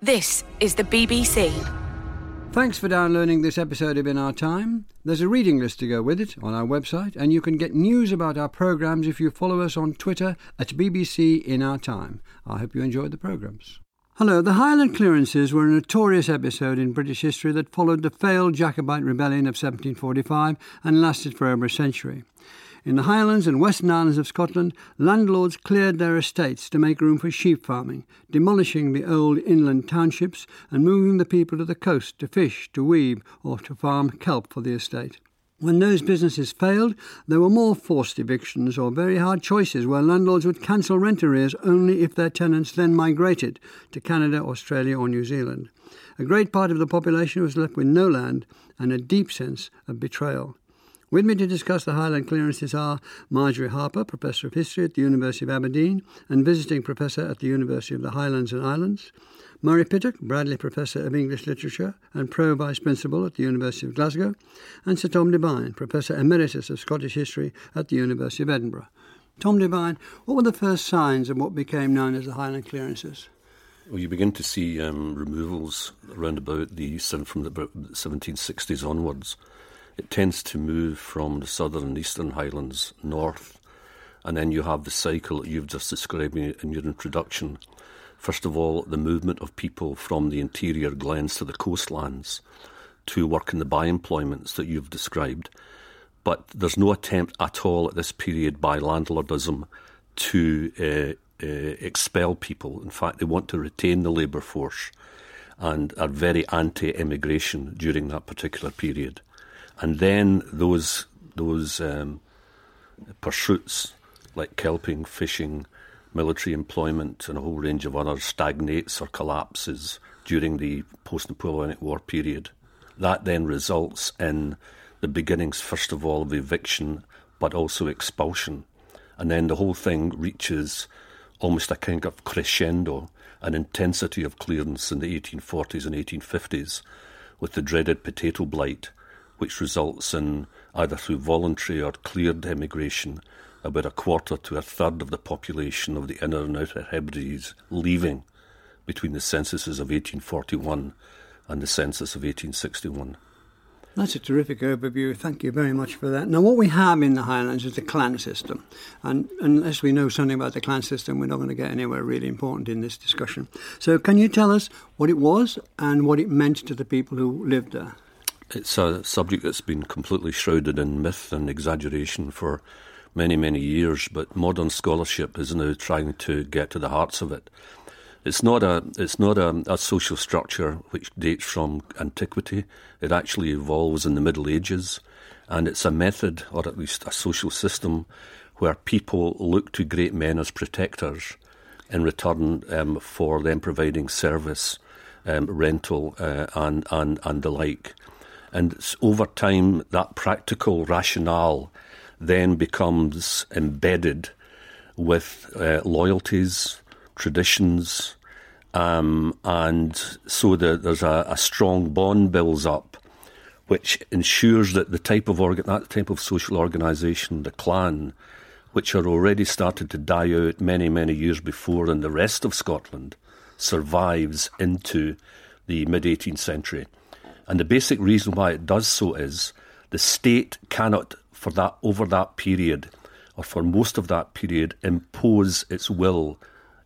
This is the BBC. Thanks for downloading this episode of In Our Time. There's a reading list to go with it on our website, and you can get news about our programmes if you follow us on Twitter at BBC In Our Time. I hope you enjoyed the programmes. Hello, the Highland clearances were a notorious episode in British history that followed the failed Jacobite rebellion of 1745 and lasted for over a century. In the Highlands and Western Islands of Scotland, landlords cleared their estates to make room for sheep farming, demolishing the old inland townships and moving the people to the coast to fish, to weave, or to farm kelp for the estate. When those businesses failed, there were more forced evictions or very hard choices where landlords would cancel rent arrears only if their tenants then migrated to Canada, Australia, or New Zealand. A great part of the population was left with no land and a deep sense of betrayal. With me to discuss the Highland clearances are Marjory Harper, Professor of History at the University of Aberdeen and Visiting Professor at the University of the Highlands and Islands, Murray Pittock, Bradley Professor of English Literature and Pro Vice Principal at the University of Glasgow, and Sir Tom Devine, Professor Emeritus of Scottish History at the University of Edinburgh. Tom Devine, what were the first signs of what became known as the Highland clearances? Well, you begin to see um, removals around about the from the 1760s onwards it tends to move from the southern and eastern highlands north, and then you have the cycle that you've just described in your introduction. First of all, the movement of people from the interior glens to the coastlands to work in the by employments that you've described. But there's no attempt at all at this period by landlordism to uh, uh, expel people. In fact, they want to retain the labour force and are very anti immigration during that particular period and then those those um, pursuits like kelping, fishing, military employment, and a whole range of others stagnates or collapses during the post-Napoleonic War period. That then results in the beginnings, first of all, of eviction, but also expulsion, and then the whole thing reaches almost a kind of crescendo, an intensity of clearance in the 1840s and 1850s, with the dreaded potato blight which results in either through voluntary or cleared emigration, about a quarter to a third of the population of the Inner and Outer Hebrides leaving between the censuses of 1841 and the census of 1861. That's a terrific overview. Thank you very much for that. Now, what we have in the Highlands is the clan system. And unless we know something about the clan system, we're not going to get anywhere really important in this discussion. So, can you tell us what it was and what it meant to the people who lived there? It's a subject that's been completely shrouded in myth and exaggeration for many, many years, but modern scholarship is now trying to get to the hearts of it. It's not a it's not a, a social structure which dates from antiquity. It actually evolves in the Middle Ages, and it's a method, or at least a social system, where people look to great men as protectors in return um, for them providing service, um, rental, uh, and and and the like. And over time, that practical rationale then becomes embedded with uh, loyalties, traditions, um, and so the, there's a, a, strong bond builds up, which ensures that the type of that type of social organisation, the clan, which had already started to die out many many years before in the rest of Scotland, survives into the mid 18th century. And the basic reason why it does so is the state cannot, for that over that period, or for most of that period, impose its will,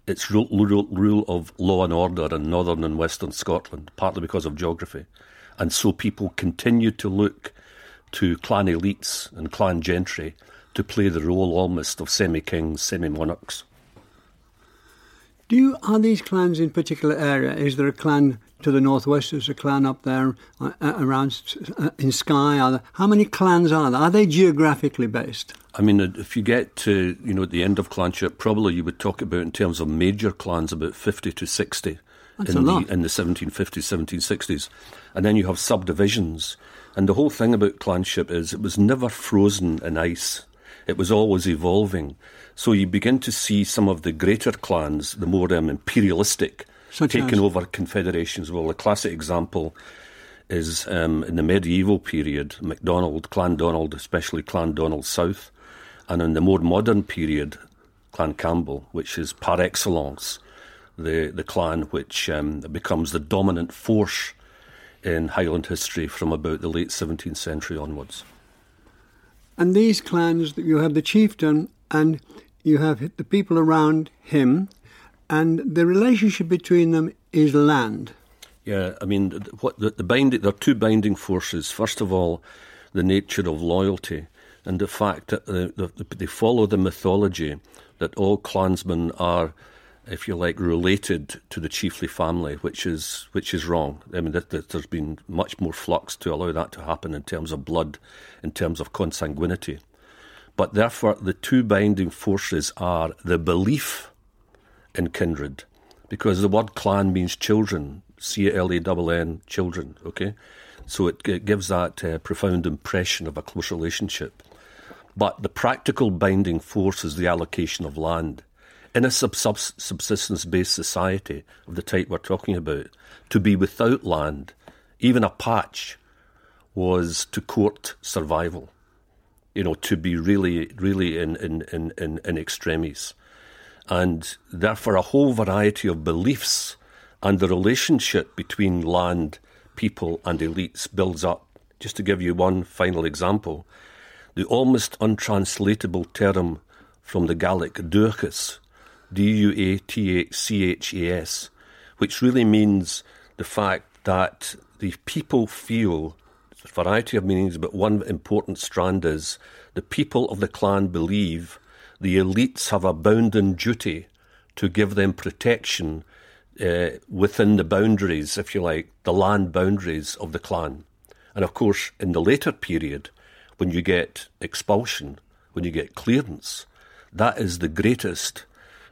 its rule, rule, rule of law and order in northern and western Scotland, partly because of geography. And so people continue to look to clan elites and clan gentry to play the role almost of semi kings, semi monarchs. Do you, are these clans in particular area? Is there a clan to the northwest? There's a clan up there uh, uh around uh, in Skye. There, how many clans are there? Are they geographically based? I mean, if you get to you know at the end of clanship, probably you would talk about in terms of major clans about fifty to sixty That's in the in the 1750s, 1760s, and then you have subdivisions. And the whole thing about clanship is it was never frozen in ice. It was always evolving. So you begin to see some of the greater clans, the more um, imperialistic, Such taking as? over confederations. Well, a classic example is um, in the medieval period, MacDonald, Clan Donald, especially Clan Donald South, and in the more modern period, Clan Campbell, which is par excellence the, the clan which um, becomes the dominant force in Highland history from about the late 17th century onwards. And these clans, you have the chieftain and you have the people around him, and the relationship between them is land. Yeah, I mean, what the, the binding, there are two binding forces. First of all, the nature of loyalty and the fact that the, the, they follow the mythology that all clansmen are, if you like, related to the chiefly family, which is which is wrong. I mean, that, that there's been much more flux to allow that to happen in terms of blood, in terms of consanguinity. But therefore, the two binding forces are the belief in kindred, because the word clan means children, C L A N N, children, okay? So it, it gives that uh, profound impression of a close relationship. But the practical binding force is the allocation of land. In a subsistence based society of the type we're talking about, to be without land, even a patch, was to court survival. You know, to be really, really in, in, in, in, in extremis. And therefore, a whole variety of beliefs and the relationship between land, people, and elites builds up. Just to give you one final example, the almost untranslatable term from the Gaelic duachas, D U A T H C H A S, which really means the fact that the people feel a variety of meanings, but one important strand is the people of the clan believe the elites have a bounden duty to give them protection uh, within the boundaries, if you like, the land boundaries of the clan. And of course, in the later period, when you get expulsion, when you get clearance, that is the greatest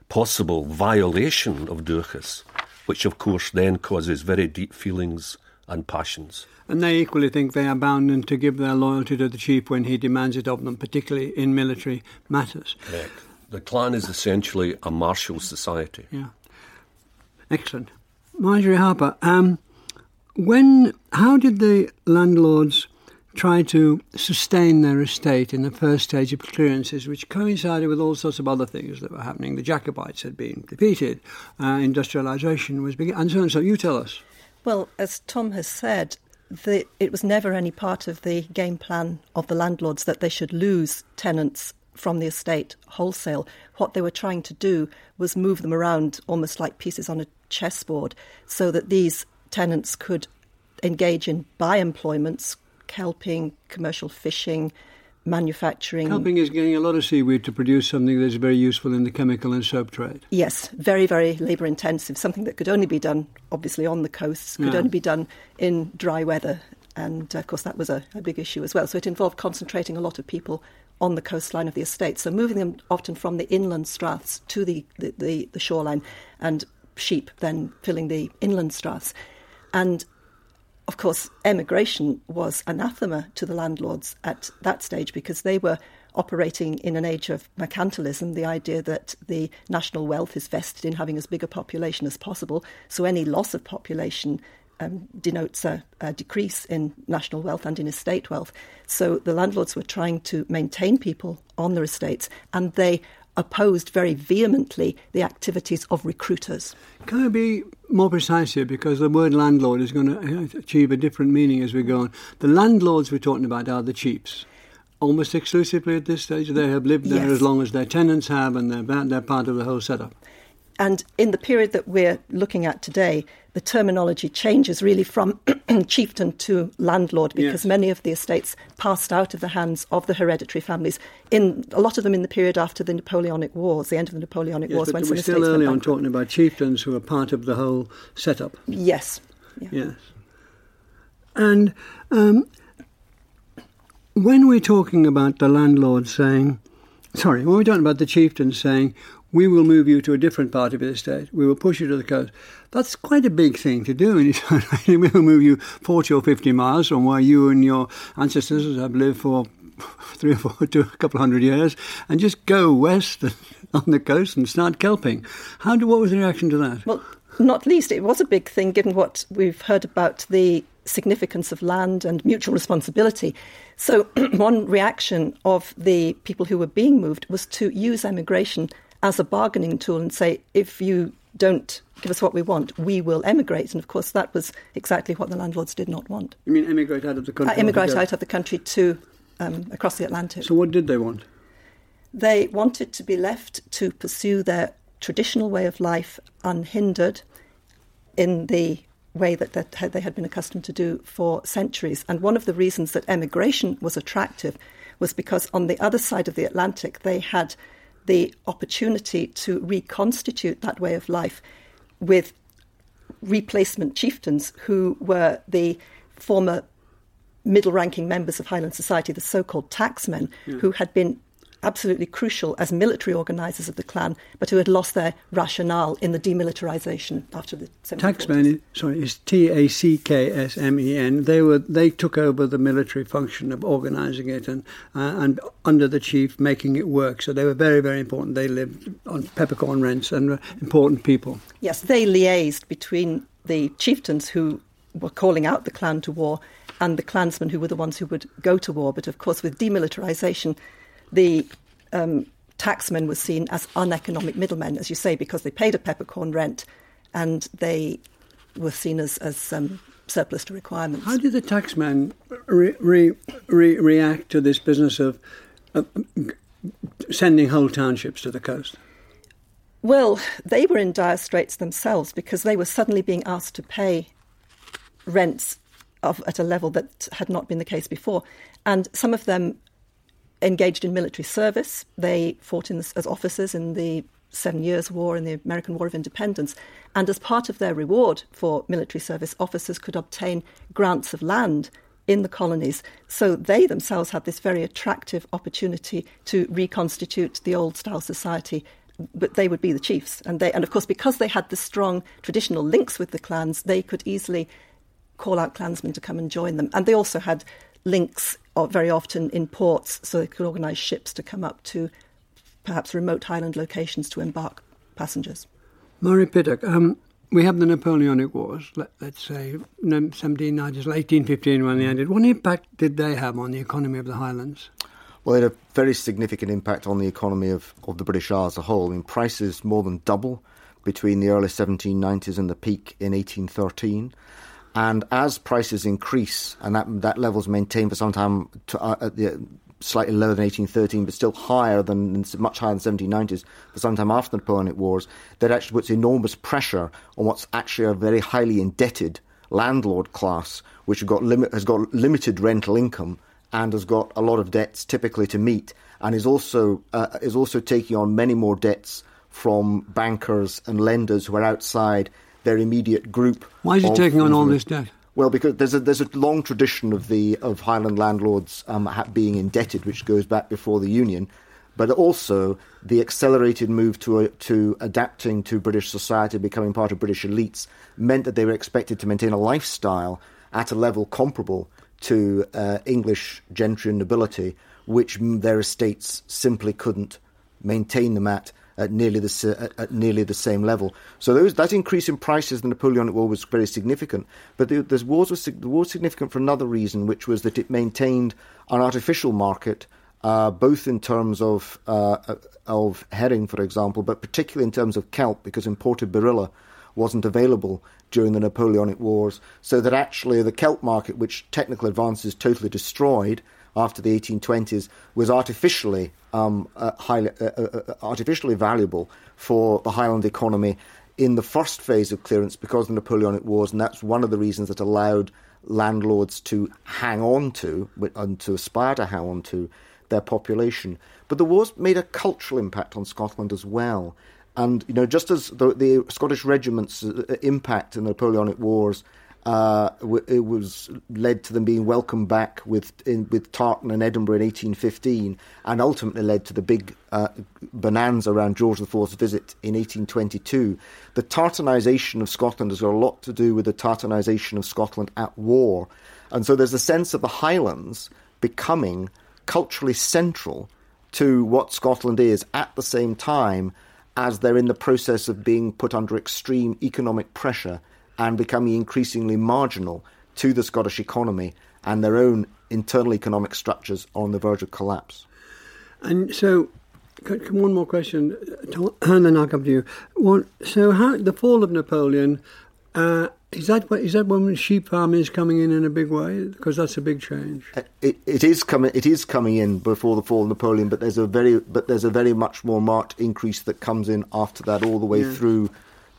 possible violation of duachas, which of course then causes very deep feelings and passions. And they equally think they are bound to give their loyalty to the chief when he demands it of them, particularly in military matters. Correct. The clan is essentially a martial society. Yeah. Excellent. Marjory Harper, um, when, how did the landlords try to sustain their estate in the first stage of clearances, which coincided with all sorts of other things that were happening. The Jacobites had been defeated, uh, industrialisation was beginning, and so on. So you tell us. Well, as Tom has said, the, it was never any part of the game plan of the landlords that they should lose tenants from the estate wholesale. What they were trying to do was move them around almost like pieces on a chessboard so that these tenants could engage in by employments, kelping, commercial fishing, manufacturing. Kelping is getting a lot of seaweed to produce something that's very useful in the chemical and soap trade. Yes, very, very labour intensive, something that could only be done, obviously, on the coasts, could yeah. only be done in dry weather. And of course, that was a, a big issue as well. So it involved concentrating a lot of people on the coastline of the estate. So moving them often from the inland straths to the, the, the, the shoreline, and sheep then filling the inland straths. And of course, emigration was anathema to the landlords at that stage because they were operating in an age of mercantilism, the idea that the national wealth is vested in having as big a population as possible. So any loss of population um, denotes a, a, decrease in national wealth and in estate wealth. So the landlords were trying to maintain people on their estates, and they opposed very vehemently the activities of recruiters. Can I be more precise here? Because the word landlord is going to uh, achieve a different meaning as we go on. The landlords we're talking about are the chiefs. Almost exclusively at this stage, they have lived there yes. as long as their tenants have, and they're, they're part of the whole setup. And in the period that we're looking at today, the terminology changes really from chieftain to landlord because yes. many of the estates passed out of the hands of the hereditary families. In a lot of them in the period after the Napoleonic Wars, the end of the Napoleonic yes, Wars, but when we're still early on talking about chieftains who are part of the whole setup. Yes. Yeah. Yes. And um, when we're talking about the landlord saying, sorry, when we're talking about the chieftain saying, we will move you to a different part of the estate. We will push you to the coast. That's quite a big thing to do. We will move you 40 or 50 miles from where you and your ancestors have lived for three or four, to a couple of hundred years, and just go west on the coast and start kelping. How do, what was the reaction to that? Well, not least, it was a big thing given what we've heard about the significance of land and mutual responsibility. So, one reaction of the people who were being moved was to use emigration as a bargaining tool and say, if you don't give us what we want, we will emigrate. And of course, that was exactly what the landlords did not want. You mean emigrate out of the country? Uh, emigrate out of the country to um, across the Atlantic. So, what did they want? They wanted to be left to pursue their traditional way of life unhindered in the way that, that they had been accustomed to do for centuries. And one of the reasons that emigration was attractive was because on the other side of the Atlantic, they had the opportunity to reconstitute that way of life with replacement chieftains who were the former middle ranking members of Highland society, the so called tacksmen, who had been absolutely crucial as military organisers of the clan, but who had lost their rationale in the demilitarisation after the 1740s. Tacksmen, sorry, is T A C K S M E N. They were they took over the military function of organising it and uh, and under the chief making it work. So they were very very important. They lived on peppercorn rents and were important people. Yes, they liaised between the chieftains who were calling out the clan to war and the clansmen who were the ones who would go to war. But of course, with demilitarisation, the um, tacksmen were seen as uneconomic middlemen, as you say, because they paid a peppercorn rent and they were seen as, as um, surplus to requirements. How did the tacksmen re- re- re- react to this business of uh, sending whole townships to the coast? Well, they were in dire straits themselves because they were suddenly being asked to pay rents of, at a level that had not been the case before. And some of them engaged in military service. They fought in, as officers in the Seven Years' War and the American War of Independence. And as part of their reward for military service, officers could obtain grants of land in the colonies. So they themselves had this very attractive opportunity to reconstitute the old style society. But they would be the chiefs. And, they, and of course, because they had the strong traditional links with the clans, they could easily call out clansmen to come and join them. And they also had links very often in ports, so they could organise ships to come up to perhaps remote highland locations to embark passengers. Murray Pittock, um, we have the Napoleonic Wars, let, us say 1790s, 1815 when they ended. What impact did they have on the economy of the Highlands? Well, it had a very significant impact on the economy of, of the British Isles as a whole. I mean, prices more than double between the early 1790s and the peak in 1813. And as prices increase, and that that level's maintained for some time to, uh, at the, slightly lower than 1813, but still higher than much higher than 1790s for some time after the Napoleonic Wars, that actually puts enormous pressure on what's actually a very highly indebted landlord class, which got, limit, has got limited rental income and has got a lot of debts typically to meet, and is also uh, is also taking on many more debts from bankers and lenders who are outside their immediate group. Why is he taking on all this debt? Well, because there's a there's a long tradition of the of Highland landlords um, being indebted, which goes back before the Union, but also the accelerated move to uh, to adapting to British society, becoming part of British elites, meant that they were expected to maintain a lifestyle at a level comparable to uh, English gentry and nobility, which their estates simply couldn't maintain them at at nearly the at, nearly the same level. So that increase in prices, in the Napoleonic War was very significant. But the, the wars was the war was significant for another reason, which was that it maintained an artificial market. Uh, both in terms of uh, of herring, for example, but particularly in terms of kelp, because imported barilla wasn't available during the Napoleonic Wars, so that actually the kelp market, which technical advances totally destroyed, after the 1820s was artificially um, uh, highly, uh, uh, uh, artificially valuable for the Highland economy in the first phase of clearance because of the Napoleonic Wars, and that's one of the reasons that allowed landlords to hang on to and to aspire to hang on to their population. But the wars made a cultural impact on Scotland as well. And you know, just as the, the Scottish regiments' uh, impact in the Napoleonic Wars uh, it was led to them being welcomed back with in, with Tartan and Edinburgh in 1815, and ultimately led to the big uh, bonanza around George IV's visit in 1822. The Tartanisation of Scotland has got a lot to do with the Tartanisation of Scotland at war, and so there's a sense of the Highlands becoming culturally central to what Scotland is at the same time as they're in the process of being put under extreme economic pressure and becoming increasingly marginal to the Scottish economy and their own internal economic structures on the verge of collapse. And so one more question, and then I'll come to you. One, so, how the fall of Napoleon? Uh, is that is that when sheep farming is coming in in a big way? Because that's a big change. Uh, it, it is coming. It is coming in before the fall of Napoleon, but there's a very but there's a very much more marked increase that comes in after that, all the way yeah. through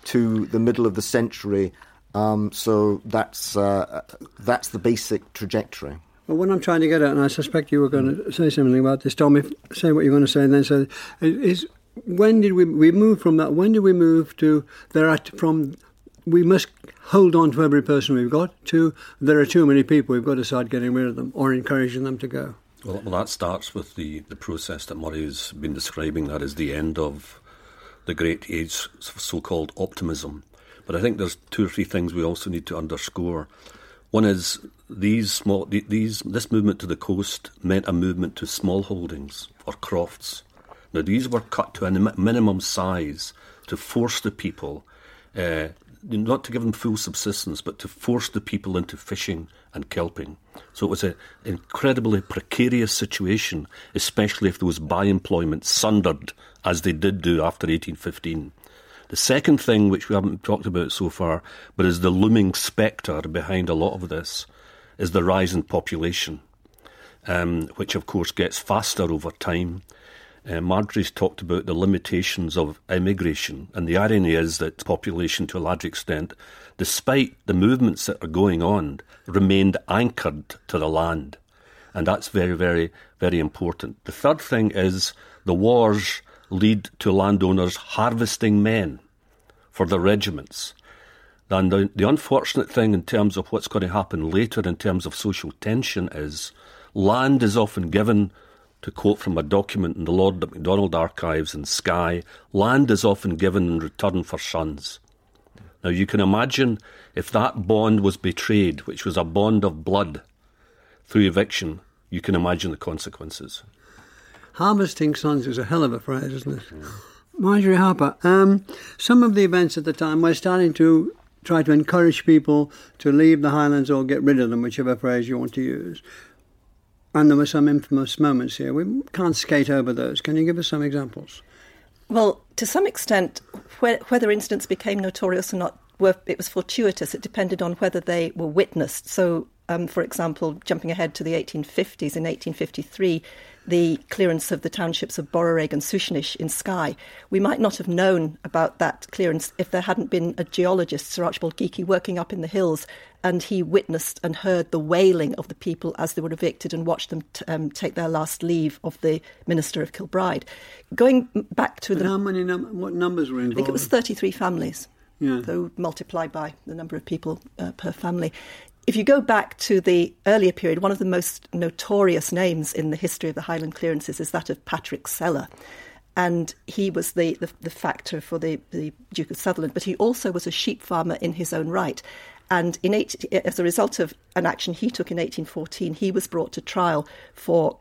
to the middle of the century. Um, so that's uh, that's the basic trajectory. Well, what I'm trying to get at, and I suspect you were going to say something about this, Tom. If, say what you're going to say, and then say is when did we we move from that? When did we move to there are from we must hold on to every person we've got to there are too many people we've got to start getting rid of them or encouraging them to go well, well that starts with the, the process that Murray's been describing that is the end of the great age of so-called optimism but I think there's two or three things we also need to underscore one is these small these this movement to the coast meant a movement to small holdings or crofts now these were cut to a minimum size to force the people uh, not to give them full subsistence, but to force the people into fishing and kelping. So it was an incredibly precarious situation, especially if there was by employment sundered, as they did do after 1815. The second thing, which we haven't talked about so far, but is the looming spectre behind a lot of this, is the rise in population, um, which of course gets faster over time. Uh, Marjory's talked about the limitations of immigration, and the irony is that population, to a large extent, despite the movements that are going on, remained anchored to the land. And that's very, very, very important. The third thing is the wars lead to landowners harvesting men for their regiments. And the, the unfortunate thing in terms of what's going to happen later in terms of social tension is land is often given to quote from a document in the Lord MacDonald archives in Skye, land is often given in return for sons. Now you can imagine if that bond was betrayed, which was a bond of blood, through eviction, you can imagine the consequences. Harvesting sons is a hell of a phrase, isn't it? Marjory Harper, um, some of the events at the time were starting to try to encourage people to leave the Highlands or get rid of them, whichever phrase you want to use. And there were some infamous moments here. We can't skate over those. Can you give us some examples? Well, to some extent, whether incidents became notorious or not, were, it was fortuitous. It depended on whether they were witnessed. So, um, for example, jumping ahead to the 1850s, in 1853, the clearance of the townships of Boreraig and Suisnish in Skye. We might not have known about that clearance if there hadn't been a geologist, Sir Archibald Geikie, working up in the hills, and he witnessed and heard the wailing of the people as they were evicted and watched them t- um, take their last leave of the minister of Kilbride. Going back to the how many num- what numbers were involved? I think it was thirty-three families. Yeah. So multiplied by the number of people uh, per family. If you go back to the earlier period, one of the most notorious names in the history of the Highland clearances is that of Patrick Sellar. And he was the, the, the factor for the, the Duke of Sutherland, but he also was a sheep farmer in his own right. And in eight, as a result of an action he took in 1814, he was brought to trial for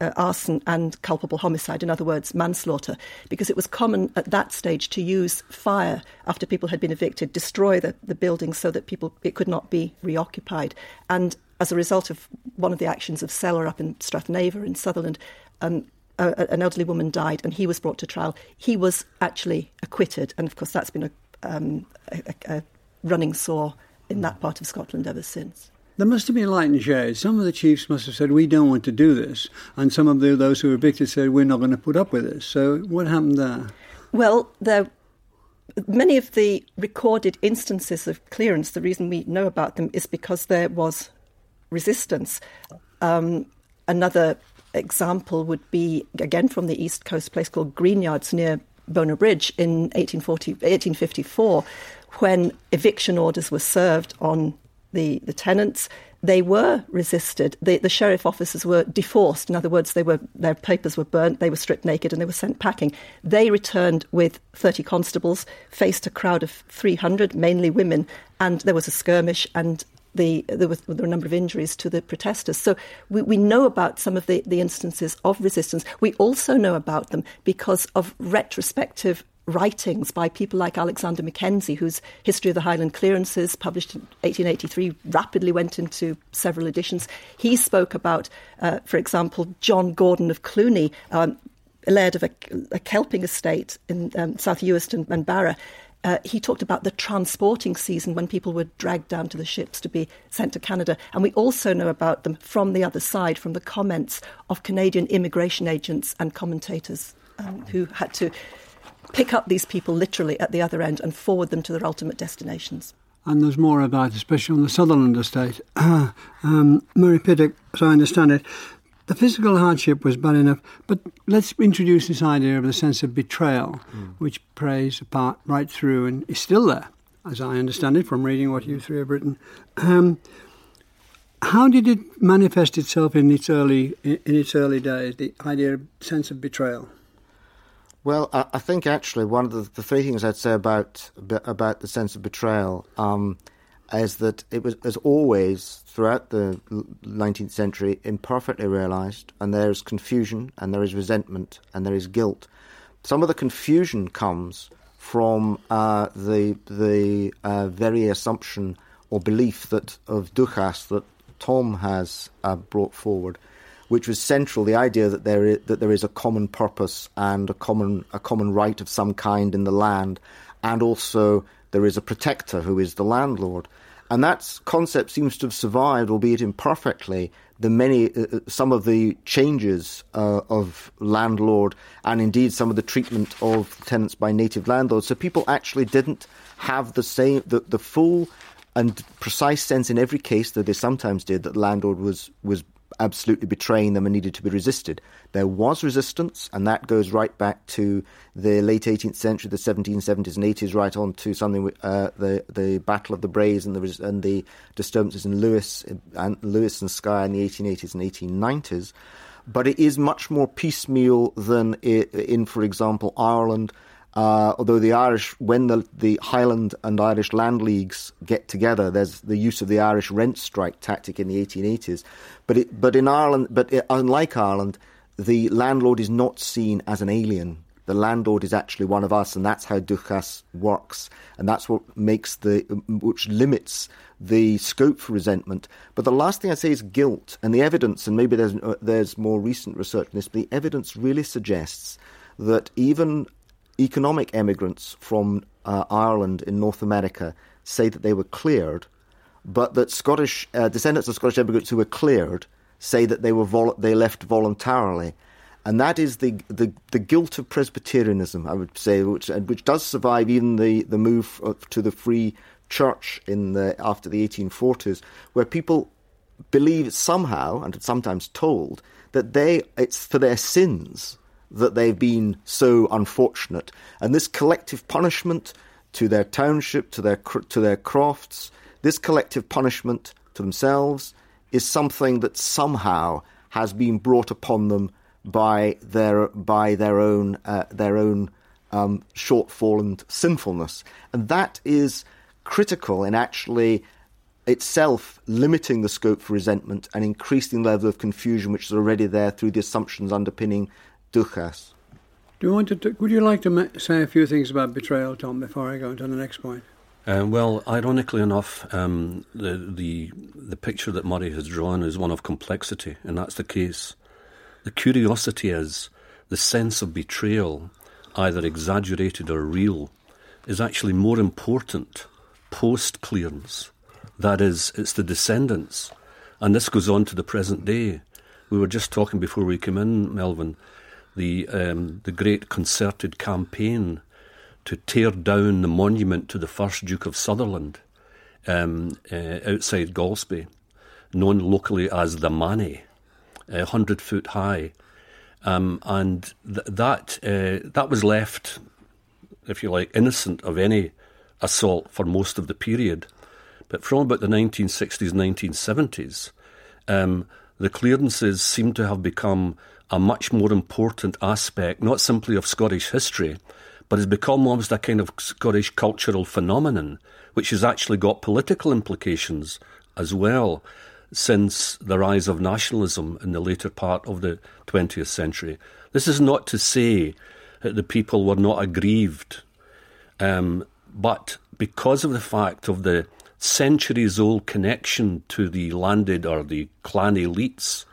uh, arson and culpable homicide, in other words, manslaughter, because it was common at that stage to use fire after people had been evicted, destroy the, the building so that people it could not be reoccupied. And as a result of one of the actions of Sellar up in Strathnaver in Sutherland, um, a, an elderly woman died and he was brought to trial. He was actually acquitted, and of course that's been a, um, a, a running sore in that part of Scotland ever since. There must have been light and shade. Some of the chiefs must have said, "We don't want to do this," and some of the, those who were evicted said, "We're not going to put up with this." So, what happened there? Well, there many of the recorded instances of clearance. The reason we know about them is because there was resistance. Um, another example would be again from the east coast, place called Greenyards near Bonar Bridge in 1840, 1854, when eviction orders were served on the, the tenants, they were resisted. The, the sheriff officers were deforced. In other words, they were, their papers were burnt, they were stripped naked, and they were sent packing. They returned with 30 constables, faced a crowd of 300, mainly women, and there was a skirmish, and the, there, was, there were a number of injuries to the protesters. So we, we know about some of the, the instances of resistance. We also know about them because of retrospective writings by people like Alexander Mackenzie, whose History of the Highland Clearances, published in 1883, rapidly went into several editions. He spoke about, uh, for example, John Gordon of Cluny. Um, laird of a, a kelping estate in um, South and, and Barra, uh, he talked about the transporting season when people were dragged down to the ships to be sent to Canada. And we also know about them from the other side, from the comments of Canadian immigration agents and commentators um, who had to pick up these people literally at the other end and forward them to their ultimate destinations. And there's more about, especially on the Sutherland estate. um, Murray Pittock, as I understand it, the physical hardship was bad enough, but let's introduce this idea of the sense of betrayal, mm. which plays a part right through and is still there, as I understand it from reading what you three have written. Um, how did it manifest itself in its early in its early days? The idea of sense of betrayal. Well, I, I think actually one of the, the, three things I'd say about about the sense of betrayal um, is that it was, as always, throughout the 19th century, imperfectly realised, and there is confusion, and there is resentment, and there is guilt. Some of the confusion comes from uh, the the uh, very assumption or belief that of duchas that Tom has uh, brought forward, which was central. The idea that there is, that there is a common purpose and a common a common right of some kind in the land, and also there is a protector who is the landlord. And that concept seems to have survived, albeit imperfectly, the many, uh, uh, some of the changes uh, of landlord and indeed some of the treatment of tenants by native landlords. So people actually didn't have the same, the, the full and precise sense in every case, though they sometimes did, that landlord was, was absolutely betraying them and needed to be resisted. There was resistance, and that goes right back to the late 18th century, the 1770s and 80s, right on to something uh, the the Battle of the Braes and the and the disturbances in Lewis and Lewis and Skye in the 1880s and 1890s. But it is much more piecemeal than in, for example, Ireland uh, although the Irish, when the, the Highland and Irish land leagues get together, there's the use of the Irish rent strike tactic in the 1880s. But it, but in Ireland, but it, unlike Ireland, the landlord is not seen as an alien. The landlord is actually one of us, and that's how Duchas works, and that's what makes the, which limits the scope for resentment. But the last thing I say is guilt, and the evidence, and maybe there's uh, there's more recent research on this, but the evidence really suggests that even economic emigrants from uh, Ireland in North America say that they were cleared, but that Scottish uh, descendants of Scottish immigrants who were cleared say that they were vol- they left voluntarily, and that is the, the, the guilt of Presbyterianism, I would say, which which does survive even the the move to the free church in the after the 1840s, where people believe somehow and sometimes told that they it's for their sins that they've been so unfortunate. And this collective punishment to their township, to their, to their crofts, this collective punishment to themselves is something that somehow has been brought upon them by their, by their own, uh, their own um, shortfall and sinfulness. And that is critical in actually itself limiting the scope for resentment and increasing the level of confusion which is already there through the assumptions underpinning Duchas. Do you want to? T- would you like to say a few things about betrayal, Tom, before I go on to the next point? Uh, well, ironically enough, um, the, the the picture that Murray has drawn is one of complexity, and that's the case. The curiosity is the sense of betrayal, either exaggerated or real, is actually more important post clearance. That is, it's the descendants, and this goes on to the present day. We were just talking before we came in, Melvyn, the um, the great concerted campaign to tear down the monument to the first Duke of Sutherland um, uh, outside Golspie, known locally as the Mannie, a hundred foot high, um, and th- that uh, that was left, if you like, innocent of any assault for most of the period. But from about the 1960s, 1970s, um, the clearances seem to have become a much more important aspect, not simply of Scottish history, but has become almost a kind of Scottish cultural phenomenon, which has actually got political implications as well since the rise of nationalism in the later part of the 20th century. This is not to say that the people were not aggrieved, um, but because of the fact of the centuries old connection to the landed or the clan elites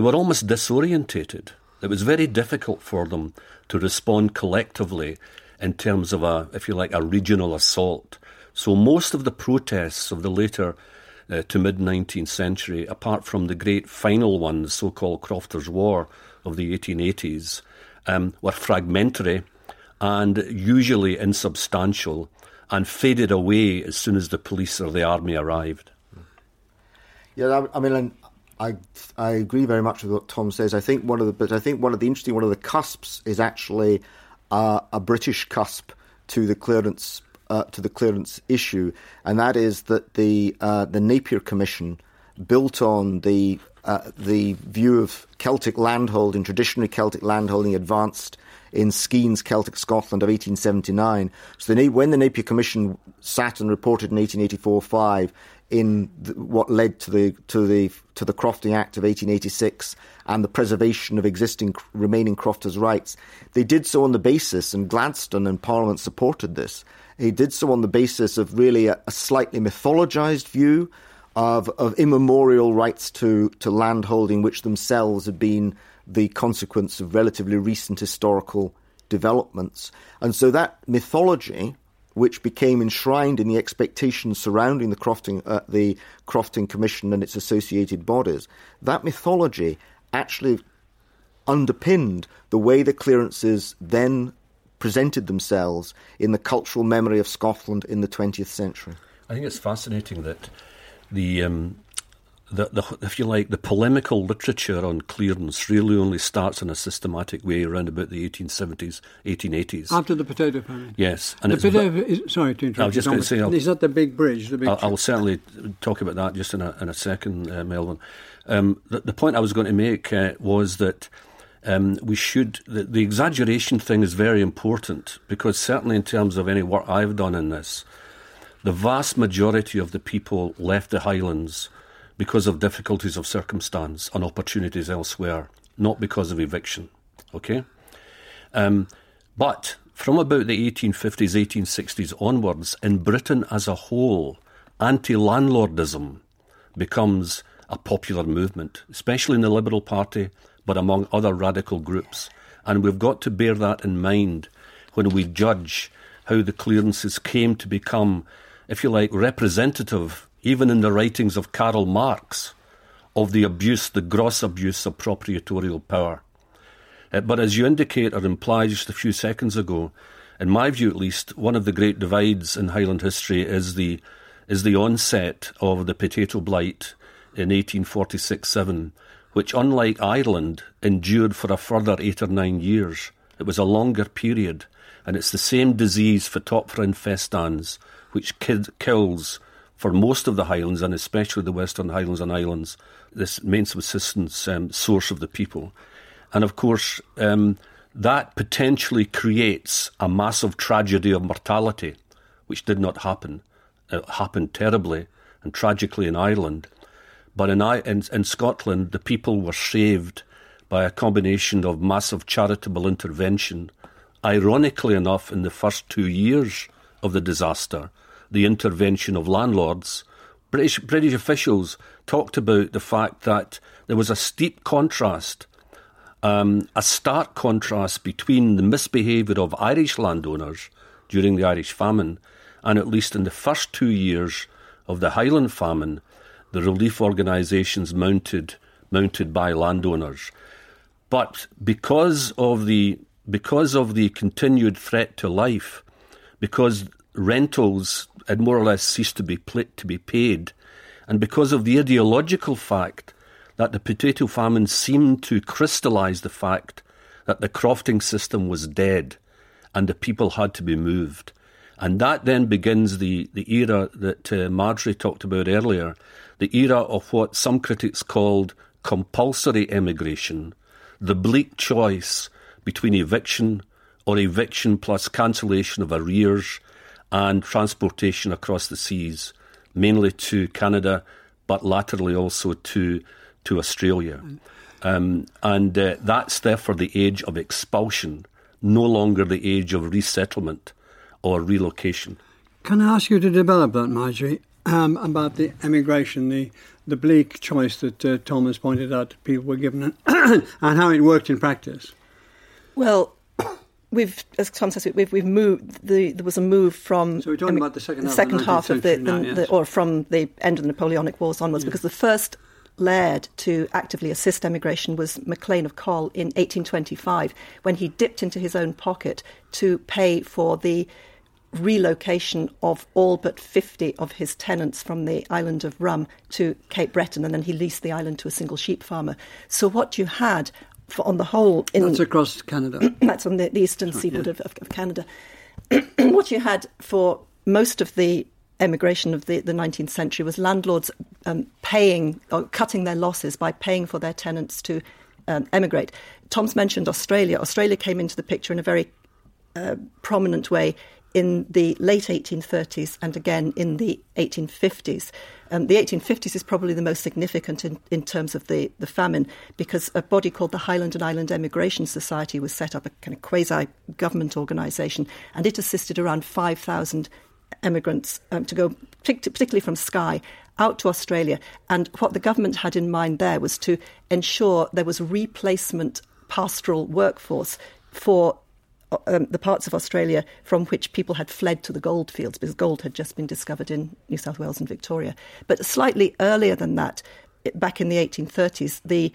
they were almost disorientated. It was very difficult for them to respond collectively in terms of a, if you like, a regional assault. So most of the protests of the later uh, to mid 19th century, apart from the great final one, the so called Crofters' War of the 1880s, um, were fragmentary and usually insubstantial and faded away as soon as the police or the army arrived. Yeah, I, mean, I I agree very much with what Tom says. I think one of the but I think one of the interesting one of the cusps is actually uh, a British cusp to the clearance uh, to the clearance issue, and that is that the uh, the Napier Commission built on the uh, the view of Celtic landholding, traditionally Celtic landholding, advanced in Skene's Celtic Scotland of 1879. So the, when the Napier Commission sat and reported in 1884-5 in the, what led to the to the to the Crofting Act of 1886 and the preservation of existing remaining crofters' rights, they did so on the basis, and Gladstone and Parliament supported this he did so on the basis of really a, a slightly mythologized view of, of immemorial rights to, to land holding, which themselves have been the consequence of relatively recent historical developments. And so that mythology, which became enshrined in the expectations surrounding the Crofting, uh, the Crofting Commission and its associated bodies, that mythology actually underpinned the way the clearances then presented themselves in the cultural memory of Scotland in the 20th century. I think it's fascinating that the, um, the, the, if you like, the polemical literature on clearance really only starts in a systematic way around about the 1870s, 1880s. After the potato famine. Yes, and the potato. Is, sorry to interrupt. I was just going to say, I'll, is that the big bridge? The big I'll, I'll, certainly talk about that just in a in a second, uh, Melvyn. Um, the, the, point I was going to make uh, was that um, we should, the, the, exaggeration thing is very important because certainly in terms of any work I've done in this, the vast majority of the people left the Highlands because of difficulties of circumstance and opportunities elsewhere, not because of eviction. Okay? Um, but from about the 1850s, 1860s onwards, in Britain as a whole, anti landlordism becomes a popular movement, especially in the Liberal Party but among other radical groups. And we've got to bear that in mind when we judge how the clearances came to become, if you like, representative, even in the writings of Karl Marx, of the abuse, the gross abuse of proprietorial power. Uh, but as you indicate or implied just a few seconds ago, in my view at least, one of the great divides in Highland history is the is the onset of the potato blight in 1846 7 which, unlike Ireland, endured for a further eight or nine years. It was a longer period, and it's the same disease, Phytophthora infestans, which kid, kills for most of the Highlands, and especially the Western Highlands and Islands, this main subsistence um, source of the people. And of course, um, that potentially creates a massive tragedy of mortality, which did not happen. It happened terribly and tragically in Ireland. But in, in, in Scotland, the people were saved by a combination of massive charitable intervention. Ironically enough, in the first two years of the disaster, the intervention of landlords, British, British officials talked about the fact that there was a steep contrast, um, a stark contrast between the misbehaviour of Irish landowners during the Irish famine and at least in the first two years of the Highland famine, the relief organisations mounted mounted by landowners. But because of the because of the continued threat to life, because rentals had more or less ceased to be to be paid, and because of the ideological fact that the potato famine seemed to crystallise the fact that the crofting system was dead and the people had to be moved. And that then begins the, the era that uh, Marjory talked about earlier, the era of what some critics called compulsory emigration, the bleak choice between eviction or eviction plus cancellation of arrears and transportation across the seas, mainly to Canada, but laterally also to, to Australia. Um, and uh, that's therefore the age of expulsion, no longer the age of resettlement or relocation. Can I ask you to develop that, Marjory? um, about the emigration, the the bleak choice that uh, Thomas pointed out that people were given, and how it worked in practice. Well, we've, as Tom says, we've, we've moved. The, there was a move from. So we're talking about the second half, second of, the half of the, now, the, yes. the, or from the end of the Napoleonic Wars onwards, because the first laird to actively assist emigration was Maclean of Coll in 1825, when he dipped into his own pocket to pay for the relocation of all but 50 of his tenants from the island of Rum to Cape Breton, and then he leased the island to a single sheep farmer. So what you had for, on the whole in That's across Canada. that's on the, the eastern seaboard of, of, of Canada. what you had for most of the emigration of the, the 19th century was landlords um, paying or cutting their losses by paying for their tenants to um, emigrate. Tom's mentioned Australia. Australia came into the picture in a very uh, prominent way in the late 1830s and again in the 1850s. Um, the 1850s is probably the most significant in, in terms of the, the famine because a body called the Highland and Island Emigration Society was set up, a kind of quasi government organisation, and it assisted around 5,000 emigrants um, to go, particularly from Skye, out to Australia. And what the government had in mind there was to ensure there was replacement pastoral workforce for um, the parts of Australia from which people had fled to the gold fields because gold had just been discovered in New South Wales and Victoria. But slightly earlier than that, back in the 1830s, the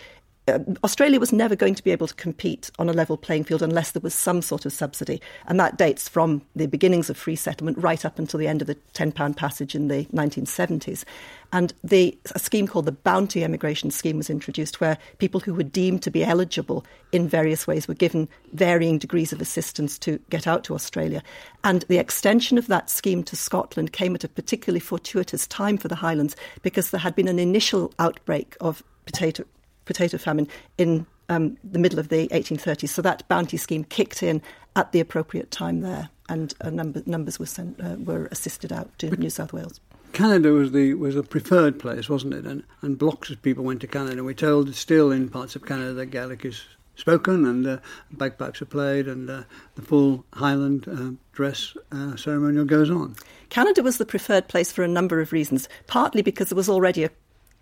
uh, Australia was never going to be able to compete on a level playing field unless there was some sort of subsidy. And that dates from the beginnings of free settlement right up until the end of the £10 passage in the 1970s. And the, a scheme called the Bounty Emigration Scheme was introduced, where people who were deemed to be eligible in various ways were given varying degrees of assistance to get out to Australia. And the extension of that scheme to Scotland came at a particularly fortuitous time for the Highlands because there had been an initial outbreak of potato potato famine in um, the middle of the 1830s. So that bounty scheme kicked in at the appropriate time there, and uh, number, numbers were sent, uh, were assisted out to New South Wales. Canada was the was a preferred place, wasn't it? And and blocks of people went to Canada. We're told still in parts of Canada that Gaelic is spoken and uh, bagpipes are played and uh, the full Highland uh, dress uh, ceremonial goes on. Canada was the preferred place for a number of reasons. Partly because there was already a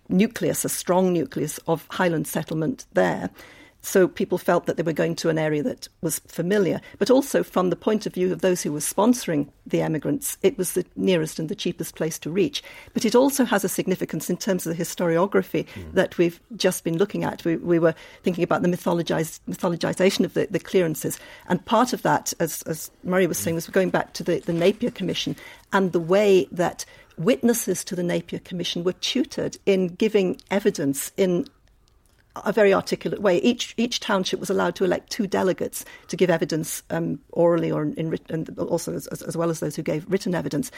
nucleus, a strong nucleus of Highland settlement there. So people felt that they were going to an area that was familiar, but also from the point of view of those who were sponsoring the emigrants, it was the nearest and the cheapest place to reach. But it also has a significance in terms of the historiography mm. that we've just been looking at. We, we were thinking about the mythologized, mythologization of the, the, clearances, and part of that, as, as Murray was saying, was going back to the, the Napier Commission and the way that witnesses to the Napier Commission were tutored in giving evidence in a very articulate way. Each each township was allowed to elect two delegates to give evidence um, orally or in, in and also as, as, well as those who gave written evidence,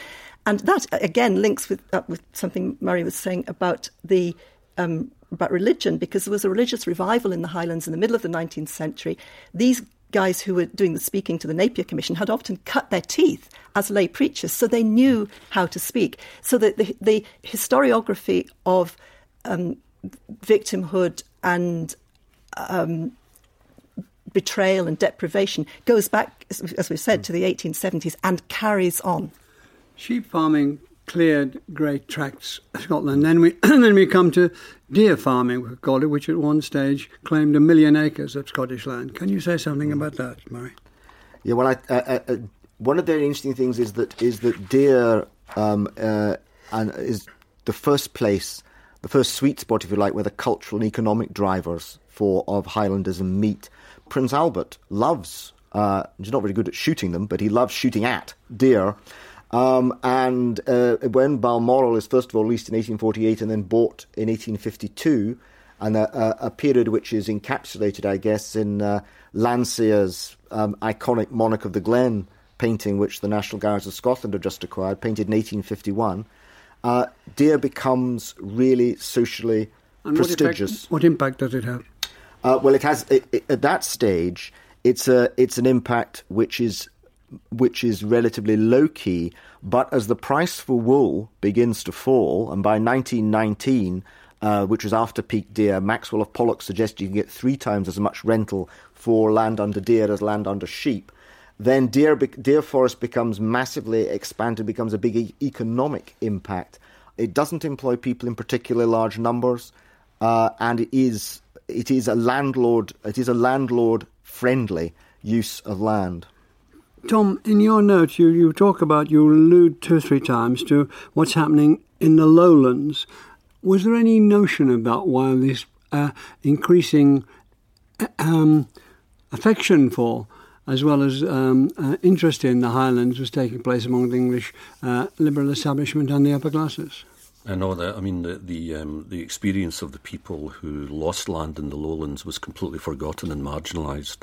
and that again links with uh, with something Murray was saying about the. Um, about religion, because there was a religious revival in the Highlands in the middle of the 19th century. These guys who were doing the speaking to the Napier Commission had often cut their teeth as lay preachers, so they knew how to speak. So the, the, the historiography of um, victimhood and um, betrayal and deprivation goes back, as we've said, to the 1870s and carries on. Sheep farming cleared great tracts of Scotland. Then we then we come to deer farming, we called it, which at one stage claimed a million acres of Scottish land. Can you say something about that, Murray? Yeah, well, I, uh, uh, one of the interesting things is that is that deer um, uh, and is the first place, the first sweet spot, if you like, where the cultural and economic drivers for of Highlanders and meet. Prince Albert loves. Uh, he's not very good at shooting them, but he loves shooting at deer. Um, and uh, when Balmoral is first of all released in 1848 and then bought in 1852, and a, a, a period which is encapsulated, I guess, in uh, Landseer's um, iconic Monarch of the Glen painting, which the National Galleries of Scotland have just acquired, painted in 1851, uh, deer becomes really socially and prestigious. What, effect, what impact does it have? Uh, well, it has it, it, at that stage. It's a it's an impact which is which is relatively low key. But as the price for wool begins to fall, and by 1919, uh, which was after peak deer, Maxwell of Pollok suggested you can get three times as much rental for land under deer as land under sheep. Then deer, deer forest becomes massively expanded, becomes a big e- economic impact It doesn't employ people in particularly large numbers, uh, and it is it is a landlord it is a landlord friendly use of land. Tom, in your notes, you, you talk about, you allude two or three times to what's happening in the lowlands. Was there any notion about why this uh, increasing uh, um, affection for, as well as um, uh, interest in the Highlands, was taking place among the English uh, liberal establishment and the upper classes? I know that. I mean, the the, um, the experience of the people who lost land in the lowlands was completely forgotten and marginalised.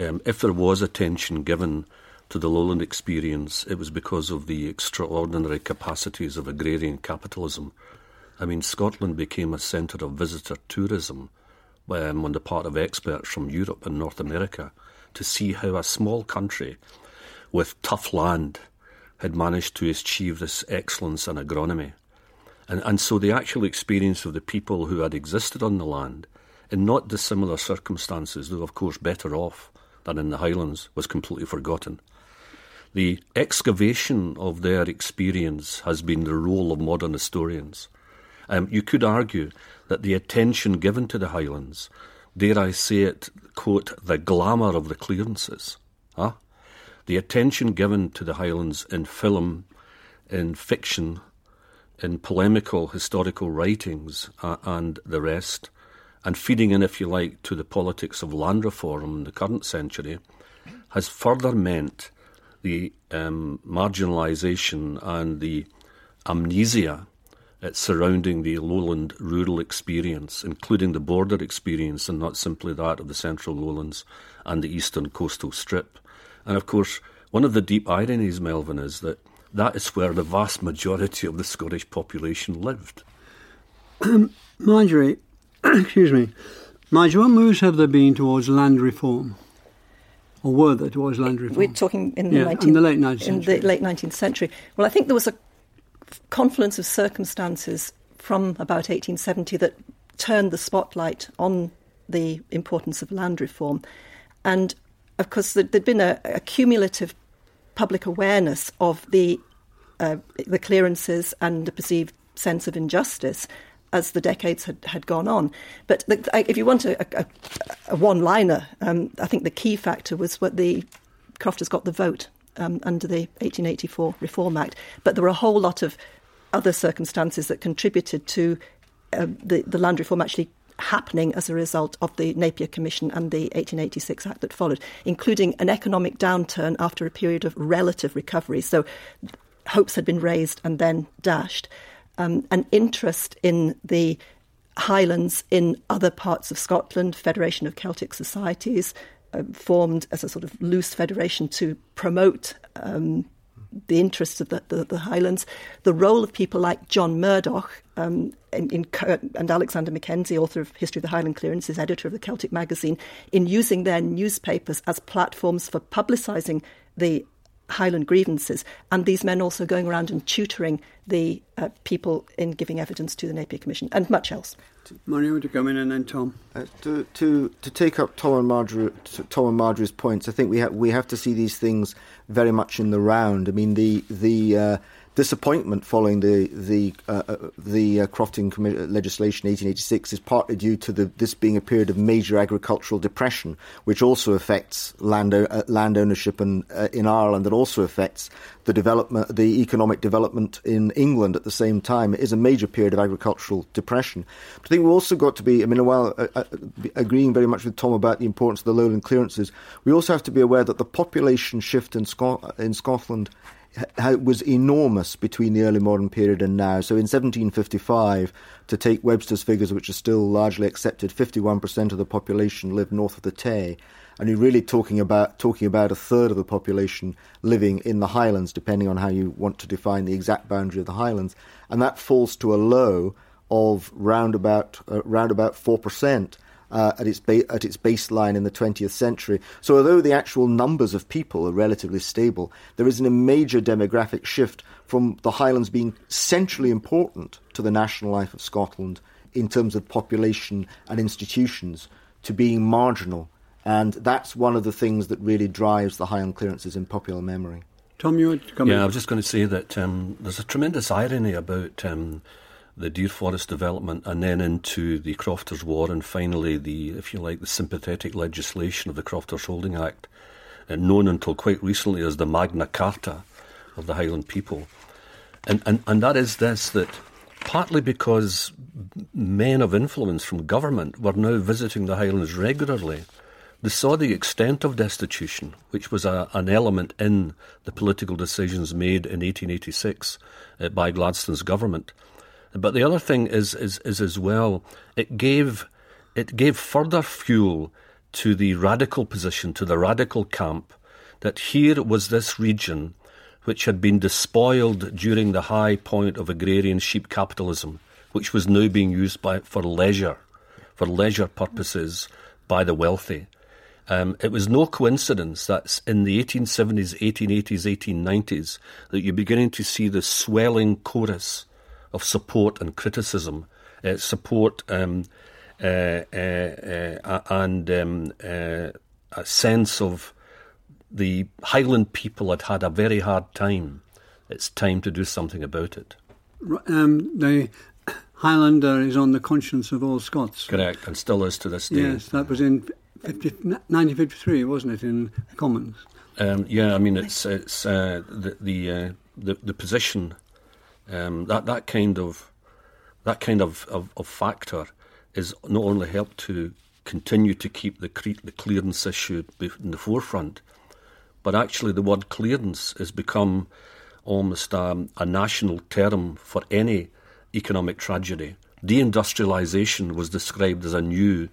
Um, if there was attention given to the lowland experience, it was because of the extraordinary capacities of agrarian capitalism. I mean, Scotland became a centre of visitor tourism um, on the part of experts from Europe and North America to see how a small country with tough land had managed to achieve this excellence in agronomy. And, and so the actual experience of the people who had existed on the land in not dissimilar circumstances, though of course better off than in the Highlands, was completely forgotten. The excavation of their experience has been the role of modern historians. Um, you could argue that the attention given to the Highlands, dare I say it, quote, the glamour of the clearances, huh? the attention given to the Highlands in film, in fiction, in polemical historical writings, uh, and the rest, and feeding in, if you like, to the politics of land reform in the current century, has further meant the um, marginalisation and the amnesia surrounding the lowland rural experience, including the border experience and not simply that of the central lowlands and the eastern coastal strip. And of course, one of the deep ironies, Melvyn, is that that is where the vast majority of the Scottish population lived. Um, Marjory, excuse me, Marjory, what moves have there been towards land reform? or were there towards land reform? We're talking in the, yeah, 19th, in the late 19th in century. the late 19th century. Well, I think there was a confluence of circumstances from about 1870 that turned the spotlight on the importance of land reform. And of course, there'd been a, a cumulative public awareness of the uh, the clearances and the perceived sense of injustice as the decades had, had gone on. But if you want a, a, a one liner, um, I think the key factor was what the Crofters got the vote um, under the 1884 Reform Act. But there were a whole lot of other circumstances that contributed to uh, the, the land reform actually happening as a result of the Napier Commission and the 1886 Act that followed, including an economic downturn after a period of relative recovery. So hopes had been raised and then dashed um, an interest in the Highlands in other parts of Scotland, Federation of Celtic Societies, uh, formed as a sort of loose federation to promote um, the interests of the, the, the, Highlands. The role of people like John Murdoch um, in, in, and Alexander Mackenzie, author of History of the Highland Clearances, editor of the Celtic magazine, in using their newspapers as platforms for publicising the Highland grievances, and these men also going around and tutoring the uh, people in giving evidence to the Napier Commission, and much else. Murray, would you come in and then Tom? Uh, to, to to take up Tom and Marjory, Tom and Marjory's points, I think we have we have to see these things very much in the round. I mean, the the uh, disappointment following the the uh, uh the uh, Crofting legislation 1886 is partly due to the, this being a period of major agricultural depression, which also affects land uh, land ownership and uh, in Ireland. That also affects the development, the economic development in England at the same time. It is a major period of agricultural depression. But I think we've also got to be. I mean, while uh, agreeing very much with Tom about the importance of the lowland clearances, we also have to be aware that the population shift in, Sco- in Scotland was enormous between the early modern period and now. So in 1755, to take Webster's figures, which are still largely accepted, 51% of the population lived north of the Tay. And you're really talking about talking about a third of the population living in the Highlands, depending on how you want to define the exact boundary of the Highlands, and that falls to a low of round about uh, round about four percent uh, at, its ba- at its baseline in the 20th century. So, although the actual numbers of people are relatively stable, there is a major demographic shift from the Highlands being centrally important to the national life of Scotland in terms of population and institutions to being marginal. And that's one of the things that really drives the Highland clearances in popular memory. Tom, you would come Yeah, in? I was just going to say that um, there's a tremendous irony about um, the deer forest development and then into the Crofters War and finally the, if you like, the sympathetic legislation of the Crofters Holding Act, uh, known until quite recently as the Magna Carta of the Highland people. And, and, and that is this that partly because men of influence from government were now visiting the Highlands regularly, they saw the extent of destitution, which was a, an element in the political decisions made in 1886 uh, by Gladstone's government. But the other thing is, is, is as well, it gave, it gave further fuel to the radical position, to the radical camp, that here was this region which had been despoiled during the high point of agrarian sheep capitalism, which was now being used by, for leisure, for leisure purposes by the wealthy. Um, it was no coincidence that in the 1870s, 1880s, 1890s, that you're beginning to see the swelling chorus of support and criticism, uh, support um, uh, uh, uh and um, uh, a sense of the Highland people had had a very hard time. It's time to do something about it. Um, the Highlander is on the conscience of all Scots. Correct, and still is to this day. Yes, that was in 50, 1953, wasn't it, in the Commons? Um, yeah, I mean it's it's uh, the the, uh, the the position um, that that kind of that kind of, of, of, factor is not only helped to continue to keep the cre- the clearance issue in the forefront, but actually the word clearance has become almost um, a national term for any economic tragedy. Deindustrialisation was described as a new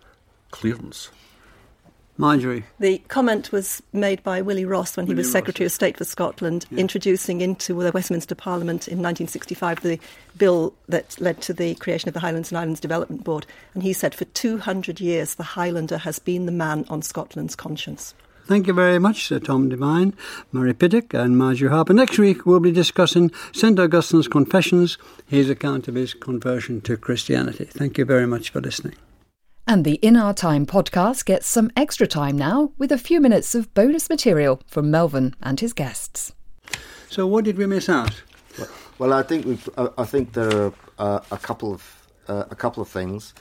clearance. Marjory. The comment was made by Willie Ross when Willie he was Secretary of State for Scotland, Yeah. introducing into the Westminster Parliament in 1965 the bill that led to the creation of the Highlands and Islands Development Board. And he said, for 200 years, the Highlander has been the man on Scotland's conscience. Thank you very much, Sir Tom Devine, Murray Pittock, and Marjory Harper. Next week, we'll be discussing St. Augustine's Confessions, his account of his conversion to Christianity. Thank you very much for listening. And the In Our Time podcast gets some extra time now with a few minutes of bonus material from Melvyn and his guests. So, what did we miss out? Well, I think we've, uh, I think there are uh, a couple of uh, a couple of things.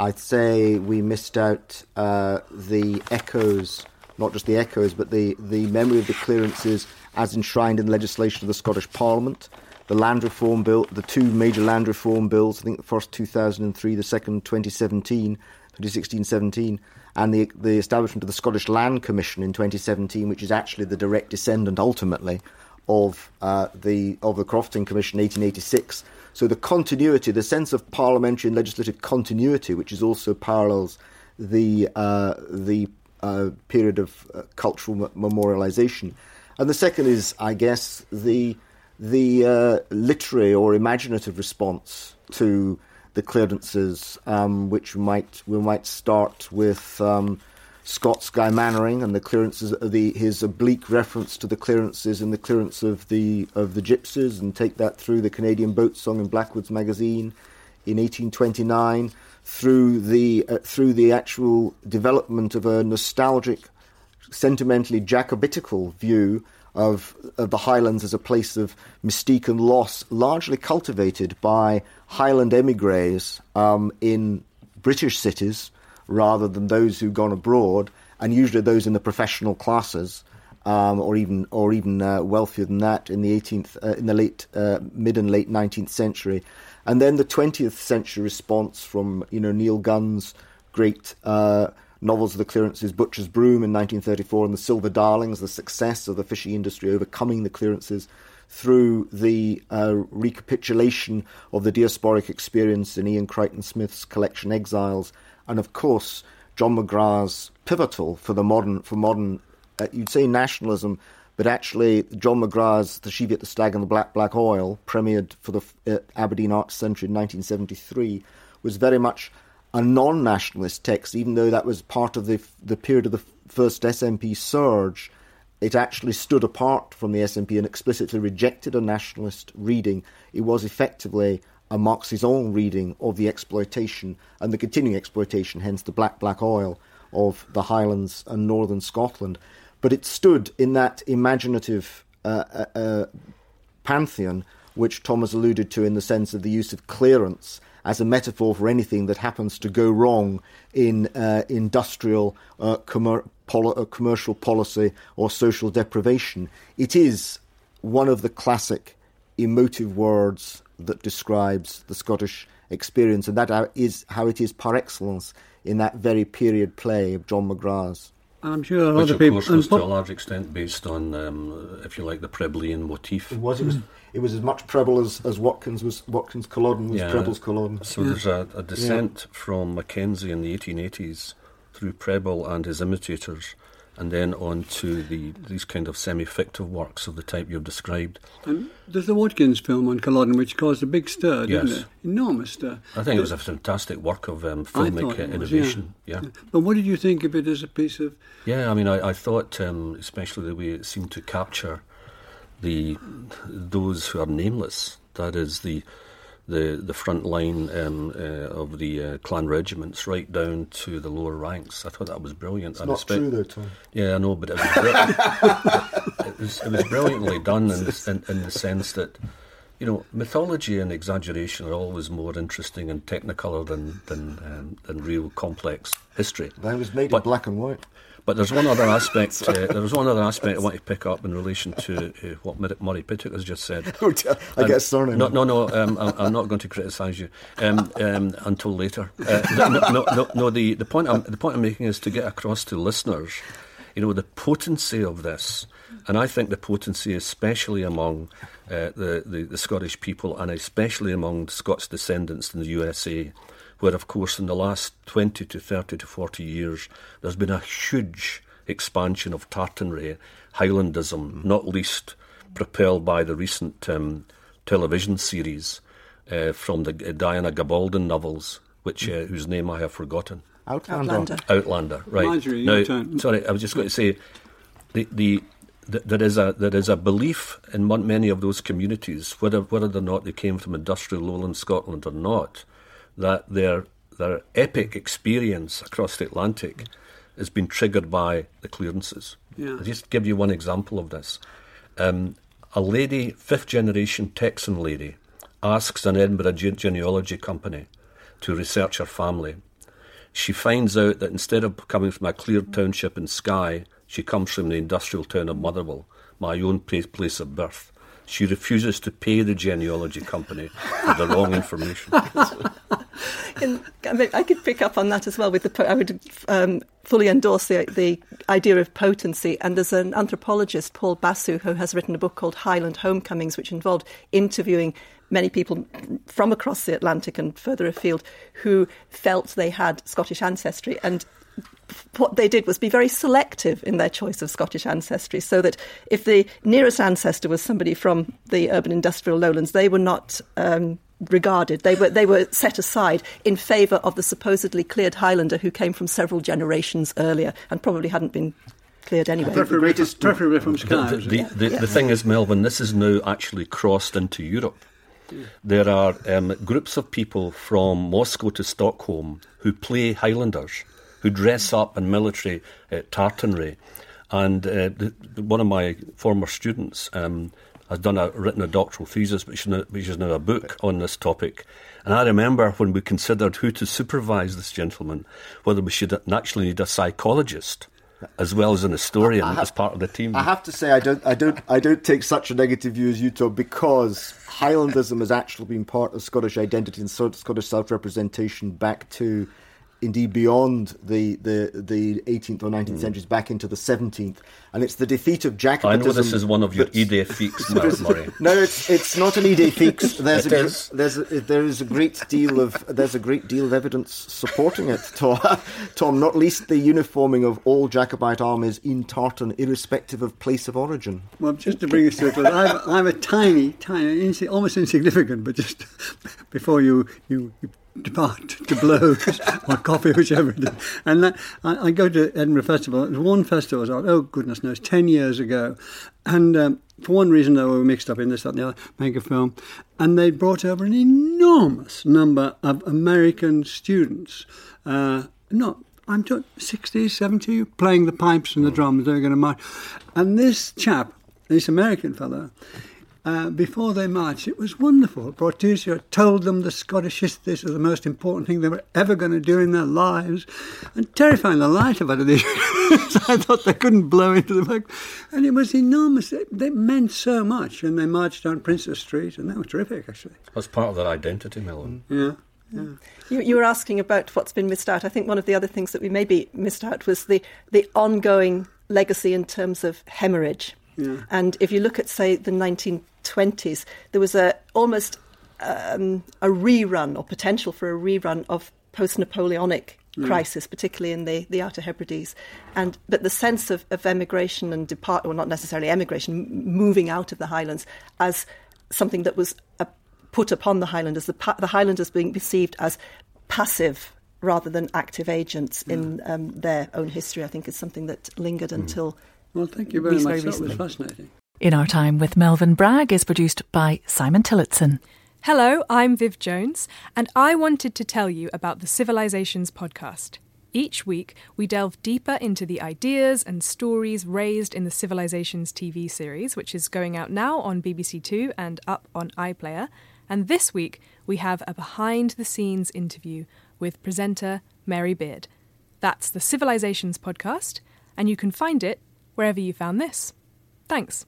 I'd say we missed out uh, the echoes, not just the echoes, but the, the memory of the clearances as enshrined in the legislation of the Scottish Parliament. The land reform bill, the two major land reform bills, I think the first 2003, the second 2017, 2016-17, and the, the establishment of the Scottish Land Commission in 2017, which is actually the direct descendant ultimately of uh, the of the Crofters Commission 1886. So the continuity, the sense of parliamentary and legislative continuity, which is also parallels the uh, the uh, period of uh, cultural memorialization, and the second is, I guess, the the uh, literary or imaginative response to the clearances, um, which we might we might start with. Um, Scott's Guy Mannering and the clearances the his oblique reference to the clearances and the clearance of the of the gypsies and take that through the Canadian Boat Song in Blackwood's magazine in 1829 through the uh, through the actual development of a nostalgic sentimentally Jacobitical view of, of the Highlands as a place of mystique and loss, largely cultivated by Highland emigres um, in British cities rather than those who've gone abroad, and usually those in the professional classes. Um, or even, or even uh, wealthier than that in the 18th, uh, in the late, uh, mid and late 19th century, and then the 20th century response from you know Neil Gunn's great uh, novels of the clearances, Butcher's Broom in 1934, and The Silver Darlings, the success of the fishing industry overcoming the clearances through the uh, recapitulation of the diasporic experience in Iain Crichton Smith's collection Exiles, and of course John McGrath's pivotal for the modern for modern uh, you'd say nationalism, but actually John McGrath's The Cheviot, the Stag, and the Black Black Oil, premiered for the uh, Aberdeen Arts Centre in 1973, was very much a non-nationalist text, even though that was part of the the period of the first SNP surge. It actually stood apart from the SNP and explicitly rejected a nationalist reading. It was effectively a Marxist reading of the exploitation and the continuing exploitation, hence the black black oil of the Highlands and northern Scotland. But it stood in that imaginative uh, uh, uh, pantheon, which Tom has alluded to in the sense of the use of clearance as a metaphor for anything that happens to go wrong in uh, industrial, uh, poli- uh, commercial policy or social deprivation. It is one of the classic emotive words that describes the Scottish experience, and that is how it is par excellence in that very period play of John McGrath's. I'm sure Which, other of people. course, was to a large extent based on, um, if you like, the Prebblean motif. It was. It was. It was as much Prebble as, as Watkins was. Watkins Culloden was Yeah. Prebble's Culloden. So there's a, a descent from Mackenzie in the 1880s through Prebble and his imitators, and then on to the these kind of semi-fictive works of the type you've described. And there's the Watkins film on Culloden, which caused a big stir, didn't Yes. it? Enormous stir. I think it was a fantastic work of um, filmic uh, was, innovation. Yeah. But what did you think of it as a piece of? Yeah, I mean, I, I thought, um, especially the way it seemed to capture the those who are nameless. That is the the the front line um, uh, of the uh, clan regiments, right down to the lower ranks. I thought that was brilliant. It's And not true though, Tom. Yeah, I know, but it was, bri- it was, it was brilliantly done in, in, in the sense that, you know, mythology and exaggeration are always more interesting and technicolor than than, um, than real complex history. That was made But- in black and white. But there's one other aspect. uh, there was one other aspect I want to pick up in relation to uh, what Murray Pittock has just said. I get surname. No, no, no. Um, I'm, I'm not going to criticise you um, um, until later. Uh, no, no, no, no, no. The, the point I'm the point I'm making is to get across to listeners, you know, the potency of this, and I think the potency, especially among uh, the, the the Scottish people, and especially among Scots descendants in the USA, where, of course, in the last twenty to thirty to forty years, there's been a huge expansion of tartanry, Highlandism, not least propelled by the recent um, television series uh, from the uh, Diana Gabaldon novels, which uh, whose name I have forgotten. Outlander. Outlander. Outlander, right? Marjory, now, turn. sorry, I was just going to say the the. th- There is a there is a belief in many of those communities, whether whether or not they came from industrial lowland Scotland or not, that their their epic experience across the Atlantic has been triggered by the clearances. Yeah. I'll just give you one example of this. Um, a lady, fifth generation Texan lady, asks an Edinburgh ge- genealogy company to research her family. She finds out that instead of coming from a cleared township in Skye, she comes from the industrial town of Motherwell, my own place, place of birth. She refuses to pay the genealogy company for the wrong information. In, I, mean, I could pick up on that as well. With the, I would um, fully endorse the, the idea of potency. And there's an anthropologist, Paul Basu, who has written a book called Highland Homecomings, which involved interviewing many people from across the Atlantic and further afield who felt they had Scottish ancestry and what they did was be very selective in their choice of Scottish ancestry, so that if the nearest ancestor was somebody from the urban industrial lowlands, they were not um, regarded. They were they were set aside in favour of the supposedly cleared Highlander who came from several generations earlier and probably hadn't been cleared anyway. The preferably from The, the, the, it? the, the thing is, Melvyn, this is now actually crossed into Europe. There are um, groups of people from Moscow to Stockholm who play Highlanders, who dress up in military uh, tartanry. And uh, the, one of my former students um, has done a written a doctoral thesis, which is, now, which is now a book on this topic. And I remember when we considered who to supervise this gentleman, whether we should actually need a psychologist as well as an historian as part of the team. I have to say, I don't, I don't, I don't take such a negative view as you, Tom, because Highlandism has actually been part of Scottish identity and Scottish self-representation back to, indeed, beyond the the, the 18th or 19th mm. centuries, back into the 17th, and it's the defeat of I know this is one of your that's- idée fixe, Mur- Murray. No, it's it's not an idée fixe. There's It a, is. there's a, there is a great deal of there's a great deal of evidence supporting it. Tom, Tom, not least the uniforming of all Jacobite armies in Tartan, irrespective of place of origin. Well, just to bring us to a close, I'm, I'm a tiny, tiny, almost insignificant, but just before you, you, you depart to blow, or coffee, whichever it is. And that, I, I go to Edinburgh Festival. It was one festival, was oh, goodness knows, 10 years ago. And um, for one reason, we were mixed up in this, that, and the other, make a film. And they brought over an enormous number of American students. Uh, not I'm talking 60s, 70s, playing the pipes and the drums. They were going to march. And this chap this American fellow, uh, before they marched, it was wonderful. Portishead told them the Scottish histories were the most important thing they were ever going to do in their lives, and terrifying the light out of these. I thought they couldn't blow into the back, and it was enormous. It, it meant so much, and they marched down Princes Street, and that was terrific, actually. That's part of their identity, Melvyn. Yeah. Yeah. You, you, were asking about what's been missed out. I think one of the other things that we maybe missed out was the, the ongoing legacy in terms of hemorrhage. Yeah. And if you look at, say, the 1920s, there was a almost um, a rerun or potential for a rerun of post-Napoleonic mm. crisis, particularly in the, the Outer Hebrides. And but the sense of, of emigration and depart, or not necessarily emigration, moving out of the Highlands as something that was a, put upon the Highlanders, the, the Highlanders being perceived as passive rather than active agents in um, their own history, I think is something that lingered mm. until well, thank you very much. That was fascinating. In Our Time with Melvyn Bragg is produced by Simon Tillotson. Hello, I'm Viv Jones, and I wanted to tell you about the Civilizations podcast. Each week, we delve deeper into the ideas and stories raised in the Civilizations TV series, which is going out now on BBC Two and up on iPlayer. And this week, we have a behind the scenes interview with presenter Mary Beard. That's the Civilizations podcast, and you can find it wherever you found this. Thanks.